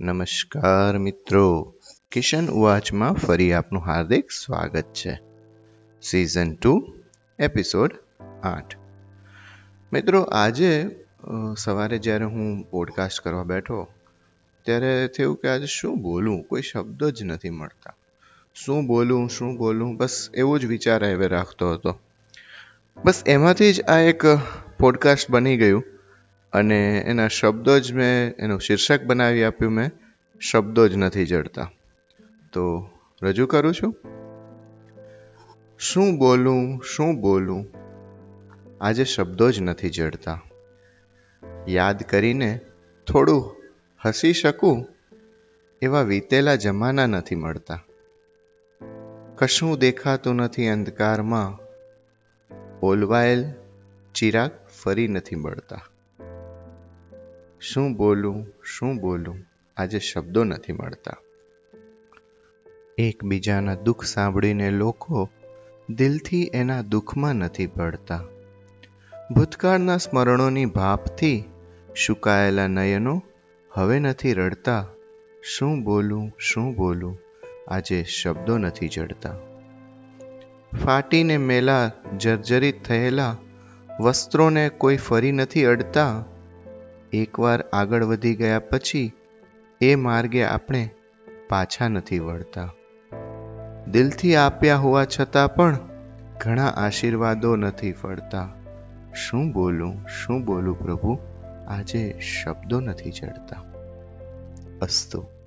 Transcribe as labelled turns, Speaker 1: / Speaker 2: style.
Speaker 1: નમસ્કાર મિત્રો. કિશન ઉવાચમાં ફરી આપનું હાર્દિક સ્વાગત છે. સિઝન ટુ એપિસોડ આઠ. મિત્રો, આજે સવારે જ્યારે હું પોડકાસ્ટ કરવા બેઠો, ત્યારે થયું કે આજે શું બોલું? કોઈ શબ્દો જ નથી મળતા. શું બોલું શું બોલું? બસ એવો જ વિચાર હવે રાખતો હતો. બસ એમાંથી જ આ એક પોડકાસ્ટ બની ગયું અને એના શબ્દો જ મેં, એનું શીર્ષક બનાવી આપ્યું મેં, શબ્દો જ નથી જડતા. તો રજૂ કરું છું. શું બોલું શું બોલું? આજે શબ્દો જ નથી જડતા. યાદ કરીને થોડું હસી શકું એવા વીતેલા જમાના નથી મળતા. કશું દેખાતું નથી અંધકારમાં. ઓલવાયેલ ચિરાગ ફરી નથી મળતા. શું બોલું શું બોલું, આજે શબ્દો નથી મળતા. એકબીજાના દુઃખ સાંભળીને લોકો દિલથી એના દુઃખમાં નથી પડતા. ભૂતકાળના સ્મરણોની ભાપથી સુકાયેલા નયનો હવે નથી રડતા. શું બોલું શું બોલું? આજે શબ્દો નથી જડતા. ફાટીને મેલા, જર્જરિત થયેલા વસ્ત્રોને કોઈ ફરી નથી અડતા. એકવાર આગળ વધી ગયા પછી એ માર્ગે આપણે પાછા નથી વળતા. દિલથી આપ્યા હોવા છતાં પણ ઘણા આશીર્વાદો નથી ફળતા. શું બોલું શું બોલું પ્રભુ? આજે શબ્દો નથી ચડતા. અસ્તુ.